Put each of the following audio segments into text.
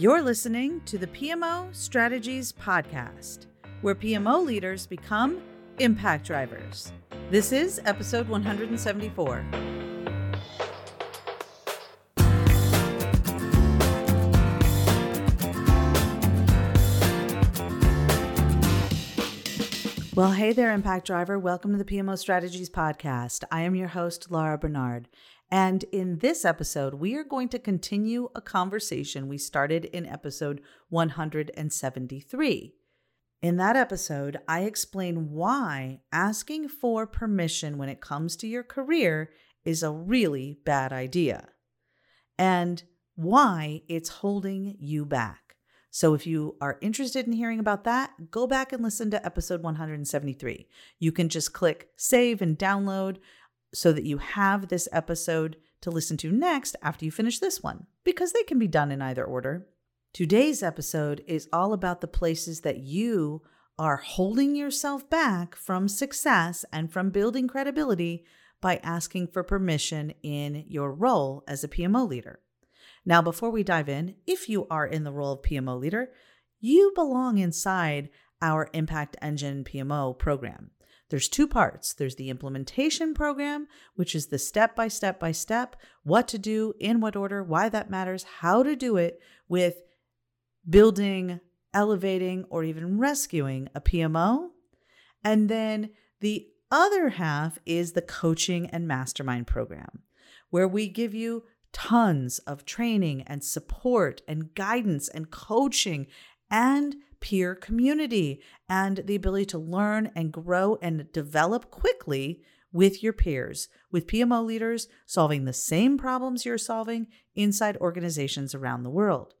You're listening to the PMO Strategies Podcast, where PMO leaders become impact drivers. This is episode 174. Well, hey there, Impact Driver. Welcome to the PMO Strategies Podcast. I am your host, Laura Barnard. And in this episode, we are going to continue a conversation we started in episode 173. In that episode, I explain why asking for permission when it comes to your career is a really bad idea and why it's holding you back. So if you are interested in hearing about that, go back and listen to episode 173. You can just click save and download so that you have this episode to listen to next after you finish this one, because they can be done in either order. Today's episode is all about the places that you are holding yourself back from success and from building credibility by asking for permission in your role as a PMO leader. Now, before we dive in, if you are in the role of PMO leader, you belong inside our Impact Engine PMO program. There's two parts. There's the implementation program, which is the step by step by step, what to do, in what order, why that matters, how to do it with building, elevating, or even rescuing a PMO. And then the other half is the coaching and mastermind program, where we give you tons of training and support and guidance and coaching and peer community and the ability to learn and grow and develop quickly with your peers, with PMO leaders solving the same problems you're solving inside organizations around the world.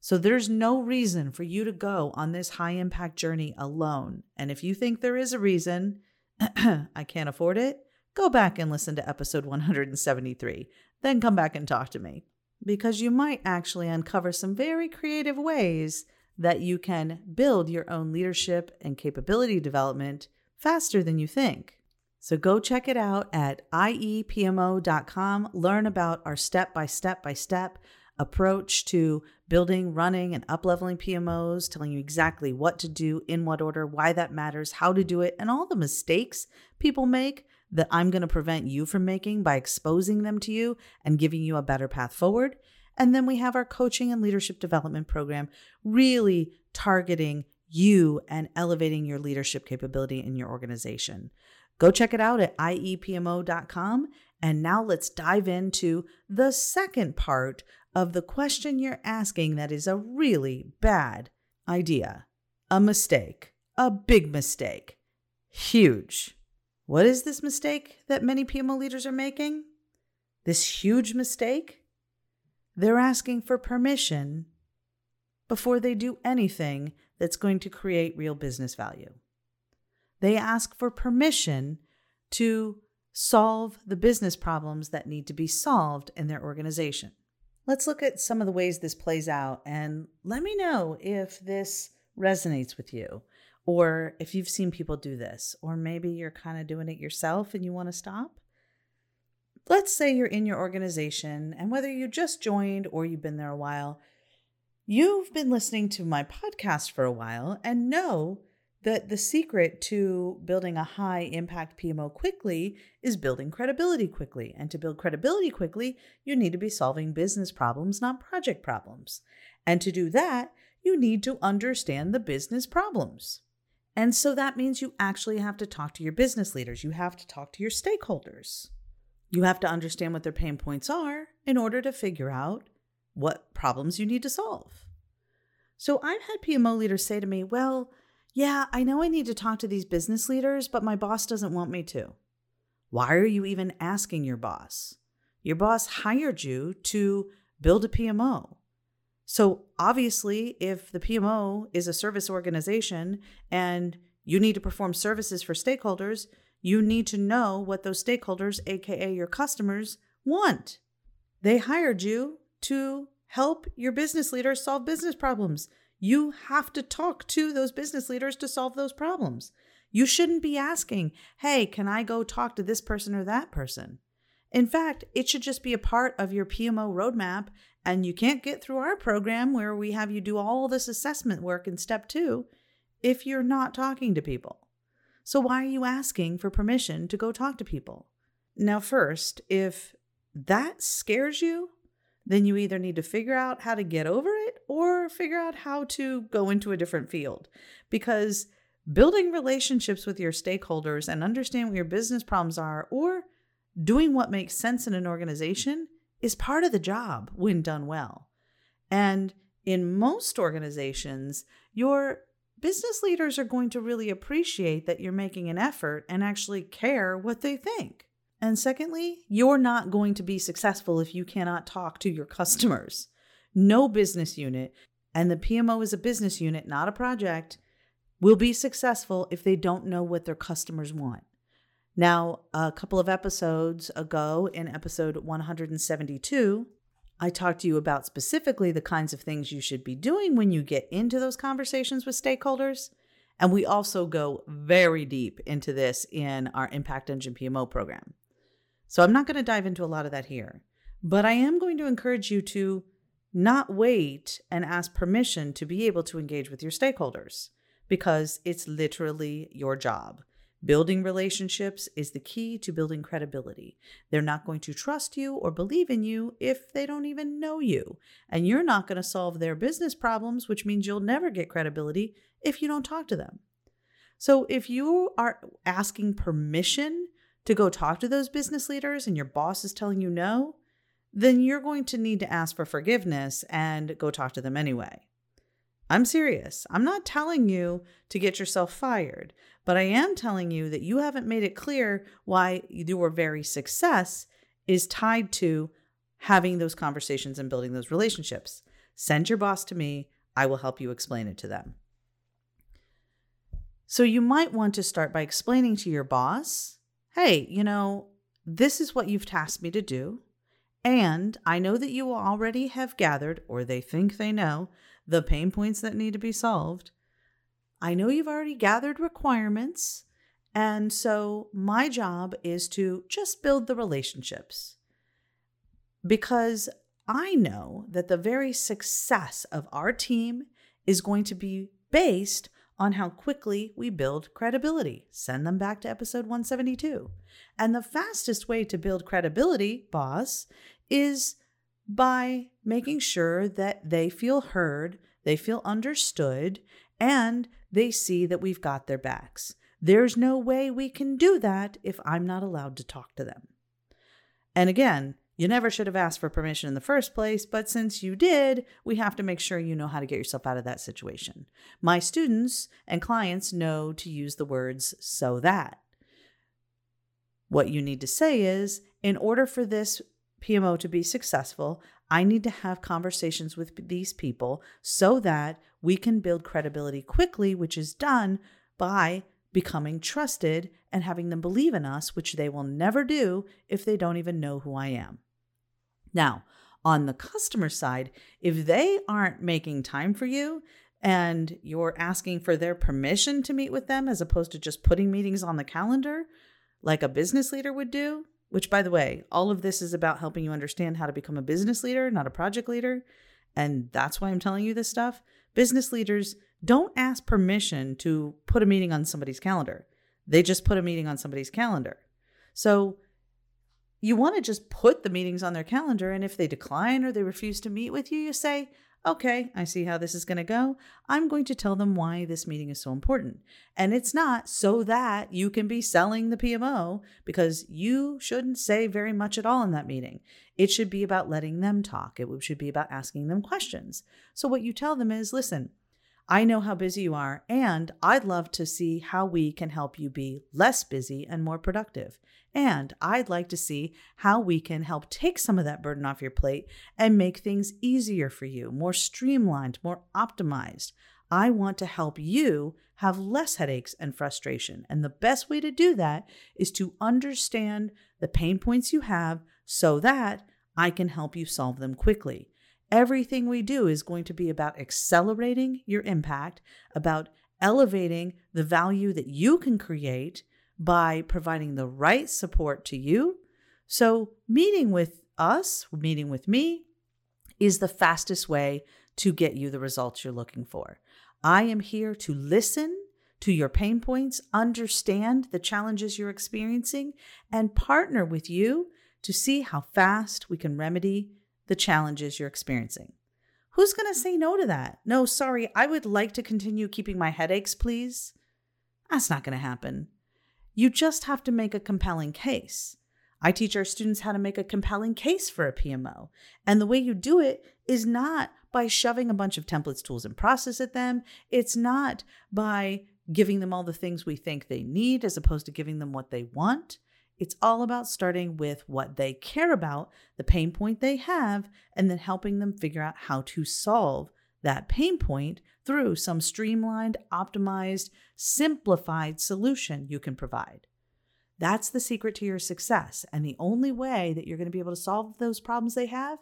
So there's no reason for you to go on this high impact journey alone. And if you think there is a reason, I can't afford it, go back and listen to episode 173 then come back and talk to me because you might actually uncover some very creative ways that you can build your own leadership and capability development faster than you think. So go check it out at iepmo.com. Learn about our step by step by step approach to building, running, and upleveling PMOs, telling you exactly what to do, in what order, why that matters, how to do it, and all the mistakes people make that I'm going to prevent you from making by exposing them to you and giving you a better path forward. And then we have our coaching and leadership development program, really targeting you and elevating your leadership capability in your organization. Go check it out at iepmo.com. And now let's dive into the second part of the question you're asking that is a really bad idea, a mistake, a big mistake, huge. What is this mistake that many PMO leaders are making? This huge mistake? They're asking for permission before they do anything that's going to create real business value. They ask for permission to solve the business problems that need to be solved in their organization. Let's look at some of the ways this plays out and let me know if this resonates with you or if you've seen people do this, or maybe you're kind of doing it yourself and you want to stop. Let's say you're in your organization, and whether you just joined or you've been there a while, you've been listening to my podcast for a while and know that the secret to building a high impact PMO quickly is building credibility quickly. And to build credibility quickly, you need to be solving business problems, not project problems. And to do that, you need to understand the business problems. And so that means you actually have to talk to your business leaders. You have to talk to your stakeholders. You have to understand what their pain points are in order to figure out what problems you need to solve. So I've had PMO leaders say to me, Well, yeah, I know I need to talk to these business leaders, but my boss doesn't want me to. Why are you even asking your boss? Your boss hired you to build a PMO. So, obviously, if the PMO is a service organization and you need to perform services for stakeholders, you need to know what those stakeholders, AKA your customers, want. They hired you to help your business leaders solve business problems. You have to talk to those business leaders to solve those problems. You shouldn't be asking, hey, can I go talk to this person or that person? In fact, it should just be a part of your PMO roadmap And you can't get through our program where we have you do all this assessment work in step two if you're not talking to people. So, why are you asking for permission to go talk to people? Now, first, if that scares you, then you either need to figure out how to get over it or figure out how to go into a different field. Because building relationships with your stakeholders and understand what your business problems are or doing what makes sense in an organization is part of the job when done well. And in most organizations, your business leaders are going to really appreciate that you're making an effort and actually care what they think. And secondly, you're not going to be successful if you cannot talk to your customers. No business unit, and the PMO is a business unit, not a project, will be successful if they don't know what their customers want. Now, a couple of episodes ago, in episode 172, I talked to you about specifically the kinds of things you should be doing when you get into those conversations with stakeholders. And we also go very deep into this in our Impact Engine PMO program. So I'm not going to dive into a lot of that here, but I am going to encourage you to not wait and ask permission to be able to engage with your stakeholders because it's literally your job. Building relationships is the key to building credibility. They're not going to trust you or believe in you if they don't even know you. And you're not going to solve their business problems, which means you'll never get credibility if you don't talk to them. So if you are asking permission to go talk to those business leaders and your boss is telling you no, then you're going to need to ask for forgiveness and go talk to them anyway. I'm serious. I'm not telling you to get yourself fired, but I am telling you that you haven't made it clear why your very success is tied to having those conversations and building those relationships. Send your boss to me. I will help you explain it to them. So you might want to start by explaining to your boss hey, you know, this is what you've tasked me to do. And I know that you already have gathered, or they think they know, the pain points that need to be solved. I know you've already gathered requirements. And so my job is to just build the relationships. Because I know that the very success of our team is going to be based on how quickly we build credibility. Send them back to episode 172. And the fastest way to build credibility, boss, is by making sure that they feel heard, they feel understood, and they see that we've got their backs. There's no way we can do that if I'm not allowed to talk to them. And again, you never should have asked for permission in the first place, but since you did, we have to make sure you know how to get yourself out of that situation. My students and clients know to use the words so that. What you need to say is in order for this PMO to be successful, I need to have conversations with these people so that we can build credibility quickly, which is done by becoming trusted and having them believe in us, which they will never do if they don't even know who I am. Now, on the customer side, if they aren't making time for you and you're asking for their permission to meet with them as opposed to just putting meetings on the calendar like a business leader would do, which by the way, all of this is about helping you understand how to become a business leader, not a project leader. And that's why I'm telling you this stuff. Business leaders don't ask permission to put a meeting on somebody's calendar. They just put a meeting on somebody's calendar. So you want to just put the meetings on their calendar. And if they decline or they refuse to meet with you, you say, okay, I see how this is going to go. I'm going to tell them why this meeting is so important. And it's not so that you can be selling the PMO because you shouldn't say very much at all in that meeting. It should be about letting them talk, it should be about asking them questions. So, what you tell them is listen, I know how busy you are, and I'd love to see how we can help you be less busy and more productive. And I'd like to see how we can help take some of that burden off your plate and make things easier for you, more streamlined, more optimized. I want to help you have less headaches and frustration. And the best way to do that is to understand the pain points you have so that I can help you solve them quickly. Everything we do is going to be about accelerating your impact, about elevating the value that you can create by providing the right support to you. So, meeting with us, meeting with me, is the fastest way to get you the results you're looking for. I am here to listen to your pain points, understand the challenges you're experiencing, and partner with you to see how fast we can remedy the challenges you're experiencing. Who's going to say no to that? No, sorry, I would like to continue keeping my headaches, please. That's not going to happen. You just have to make a compelling case. I teach our students how to make a compelling case for a PMO. And the way you do it is not by shoving a bunch of templates, tools, and process at them. It's not by giving them all the things we think they need as opposed to giving them what they want. It's all about starting with what they care about, the pain point they have, and then helping them figure out how to solve that pain point through some streamlined, optimized, simplified solution you can provide. That's the secret to your success. And the only way that you're going to be able to solve those problems they have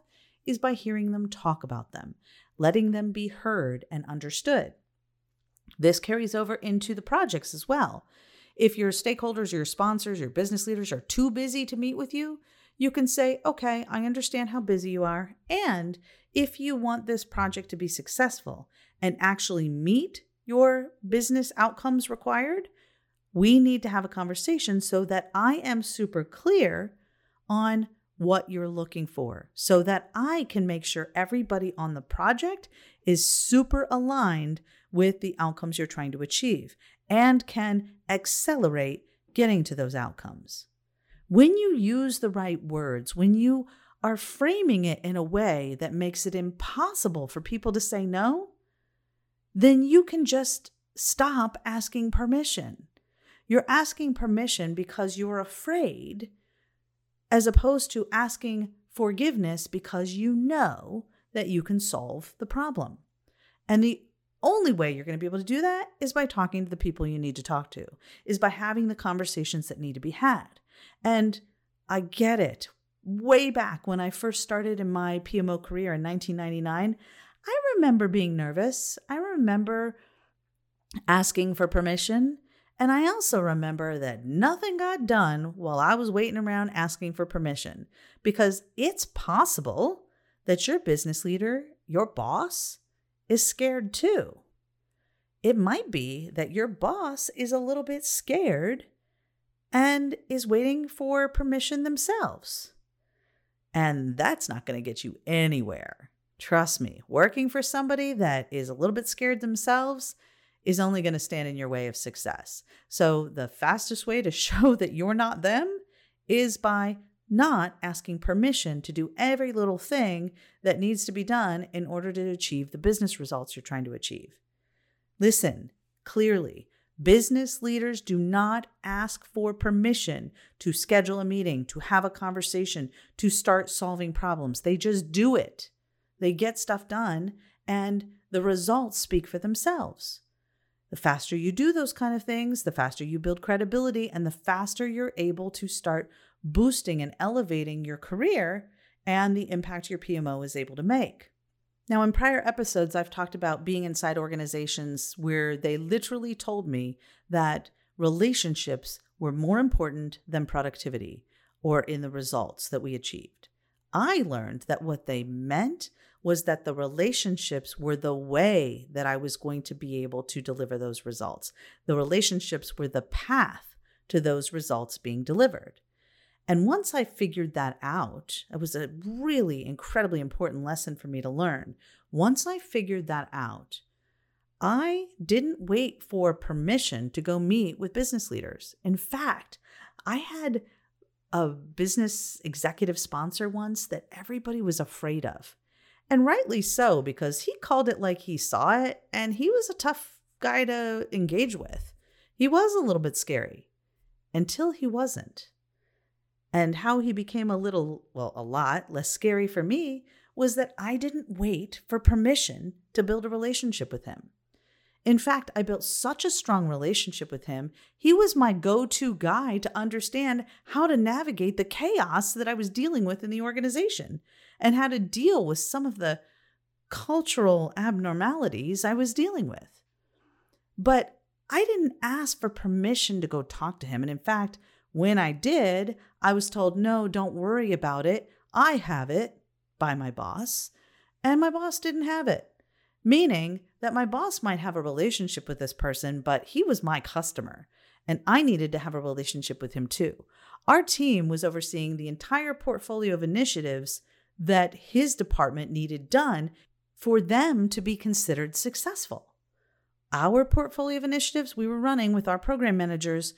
is by hearing them talk about them, letting them be heard and understood. This carries over into the projects as well. If your stakeholders, your sponsors, your business leaders are too busy to meet with you, you can say, okay, I understand how busy you are. And if you want this project to be successful and actually meet your business outcomes required, we need to have a conversation so that I am super clear on what you're looking for, so that I can make sure everybody on the project is super aligned with the outcomes you're trying to achieve and can accelerate getting to those outcomes. When you use the right words, when you are framing it in a way that makes it impossible for people to say no, then you can just stop asking permission. You're asking permission because you're afraid, as opposed to asking forgiveness because you know that you can solve the problem. And the only way you're going to be able to do that is by talking to the people you need to talk to, is by having the conversations that need to be had. And I get it. Way back when I first started in my PMO career in 1999, I remember being nervous. I remember asking for permission. And I also remember that nothing got done while I was waiting around asking for permission because it's possible that your business leader, your boss, is scared too. It might be that your boss is a little bit scared and is waiting for permission themselves. And that's not going to get you anywhere. Trust me, working for somebody that is a little bit scared themselves is only going to stand in your way of success. So, the fastest way to show that you're not them is by not asking permission to do every little thing that needs to be done in order to achieve the business results you're trying to achieve. Listen clearly. Business leaders do not ask for permission to schedule a meeting, to have a conversation, to start solving problems. They just do it. They get stuff done, and the results speak for themselves. The faster you do those kind of things, the faster you build credibility, and the faster you're able to start boosting and elevating your career and the impact your PMO is able to make. Now, in prior episodes, I've talked about being inside organizations where they literally told me that relationships were more important than productivity or in the results that we achieved. I learned that what they meant was that the relationships were the way that I was going to be able to deliver those results. The relationships were the path to those results being delivered. And once I figured that out, it was a really incredibly important lesson for me to learn. Once I figured that out, I didn't wait for permission to go meet with business leaders. In fact, I had a business executive sponsor once that everybody was afraid of. And rightly so, because he called it like he saw it, and he was a tough guy to engage with. He was a little bit scary until he wasn't. And how he became a little, well, a lot less scary for me was that I didn't wait for permission to build a relationship with him. In fact, I built such a strong relationship with him, he was my go to guy to understand how to navigate the chaos that I was dealing with in the organization and how to deal with some of the cultural abnormalities I was dealing with. But I didn't ask for permission to go talk to him. And in fact, when I did, I was told, no, don't worry about it. I have it by my boss. and my boss didn't have it. Meaning that my boss might have a relationship with this person, but he was my customer, and I needed to have a relationship with him too. Our team was overseeing the entire portfolio of initiatives that his department needed done for them to be considered successful. Our portfolio of initiatives we were running with our program managers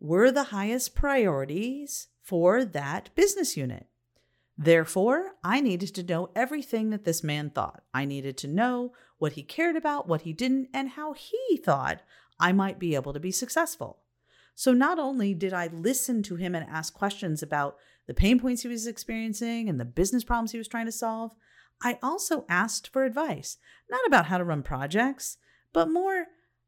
were the highest priorities for that business unit. Therefore, I needed to know everything that this man thought. I needed to know what he cared about, what he didn't, and how he thought I might be able to be successful. So, not only did I listen to him and ask questions about the pain points he was experiencing and the business problems he was trying to solve, I also asked for advice, not about how to run projects, but more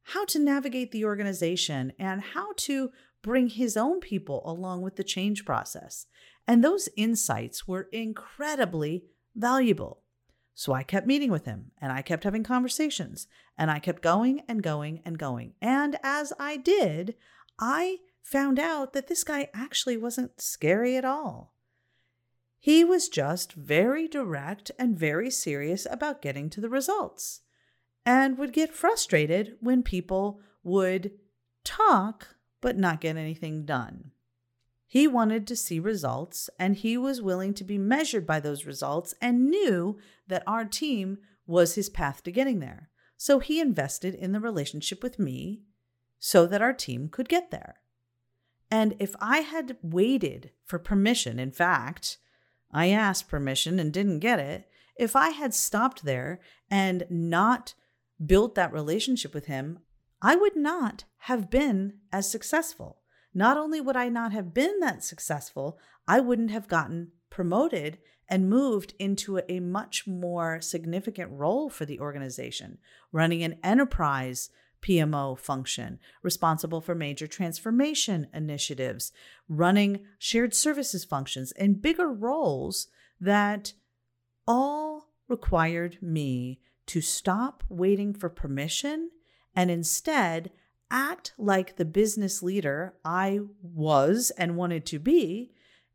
how to navigate the organization and how to bring his own people along with the change process. And those insights were incredibly valuable. So I kept meeting with him and I kept having conversations and I kept going and going and going. And as I did, I found out that this guy actually wasn't scary at all. He was just very direct and very serious about getting to the results and would get frustrated when people would talk but not get anything done. He wanted to see results and he was willing to be measured by those results and knew that our team was his path to getting there. So he invested in the relationship with me so that our team could get there. And if I had waited for permission, in fact, I asked permission and didn't get it, if I had stopped there and not built that relationship with him, I would not have been as successful. Not only would I not have been that successful, I wouldn't have gotten promoted and moved into a much more significant role for the organization, running an enterprise PMO function, responsible for major transformation initiatives, running shared services functions, and bigger roles that all required me to stop waiting for permission and instead act like the business leader I was and wanted to be,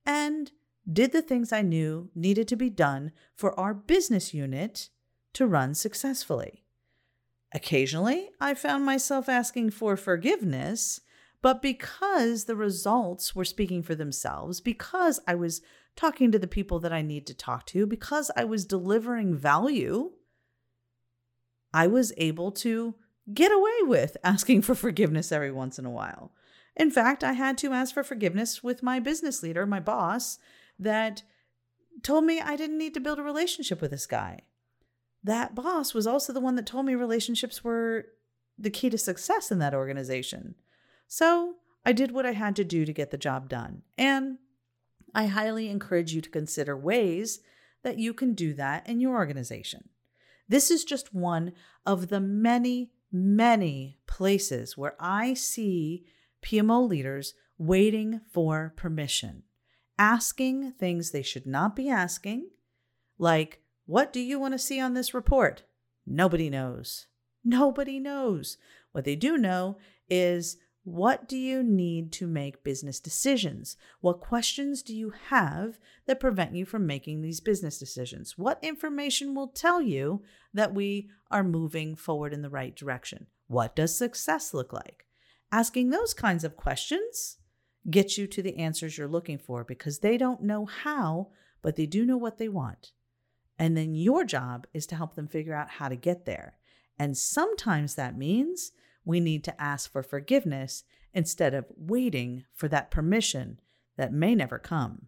and did the things I knew needed to be done for our business unit to run successfully. Occasionally, I found myself asking for forgiveness, but because the results were speaking for themselves, because I was talking to the people that I need to talk to, because I was delivering value, I was able to get away with asking for forgiveness every once in a while. In fact, I had to ask for forgiveness with my business leader, my boss, that told me I didn't need to build a relationship with this guy. That boss was also the one that told me relationships were the key to success in that organization. So I did what I had to do to get the job done. And I highly encourage you to consider ways that you can do that in your organization. This is just one of the many, many places where I see PMO leaders waiting for permission, asking things they should not be asking, like, What do you want to see on this report? Nobody knows. Nobody knows. What they do know is what do you need to make business decisions? What questions do you have that prevent you from making these business decisions? What information will tell you that we are moving forward in the right direction? What does success look like? Asking those kinds of questions gets you to the answers you're looking for because they don't know how, but they do know what they want. And then your job is to help them figure out how to get there. And sometimes that means we need to ask for forgiveness instead of waiting for that permission that may never come.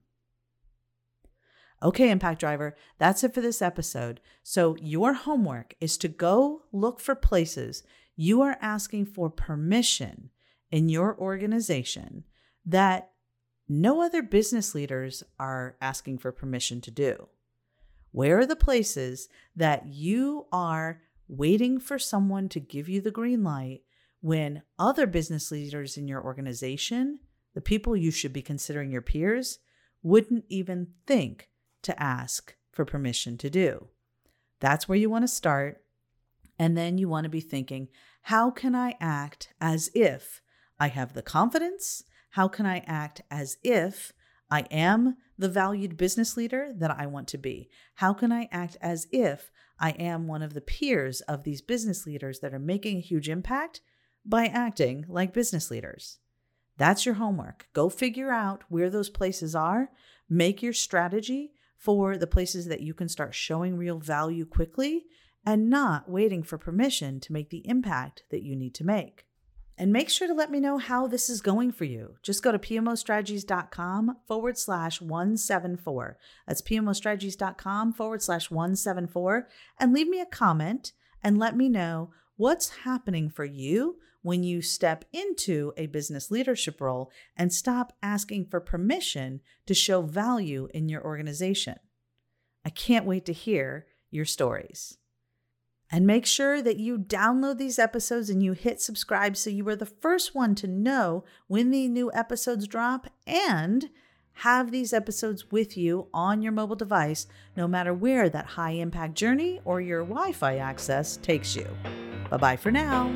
Okay, Impact Driver, that's it for this episode. So, your homework is to go look for places you are asking for permission in your organization that no other business leaders are asking for permission to do. Where are the places that you are waiting for someone to give you the green light when other business leaders in your organization, the people you should be considering your peers, wouldn't even think to ask for permission to do. That's where you want to start. And then you want to be thinking, how can I act as if I have the confidence? How can I act as if I am the valued business leader that I want to be. How can I act as if I am one of the peers of these business leaders that are making a huge impact by acting like business leaders? That's your homework. Go figure out where those places are, make your strategy for the places that you can start showing real value quickly and not waiting for permission to make the impact that you need to make. And make sure to let me know how this is going for you. Just go to pmostrategies.com forward slash 174. That's pmostrategies.com forward slash 174. And leave me a comment and let me know what's happening for you when you step into a business leadership role and stop asking for permission to show value in your organization. I can't wait to hear your stories. And make sure that you download these episodes and you hit subscribe so you are the first one to know when the new episodes drop and have these episodes with you on your mobile device, no matter where that high impact journey or your Wi Fi access takes you. Bye bye for now.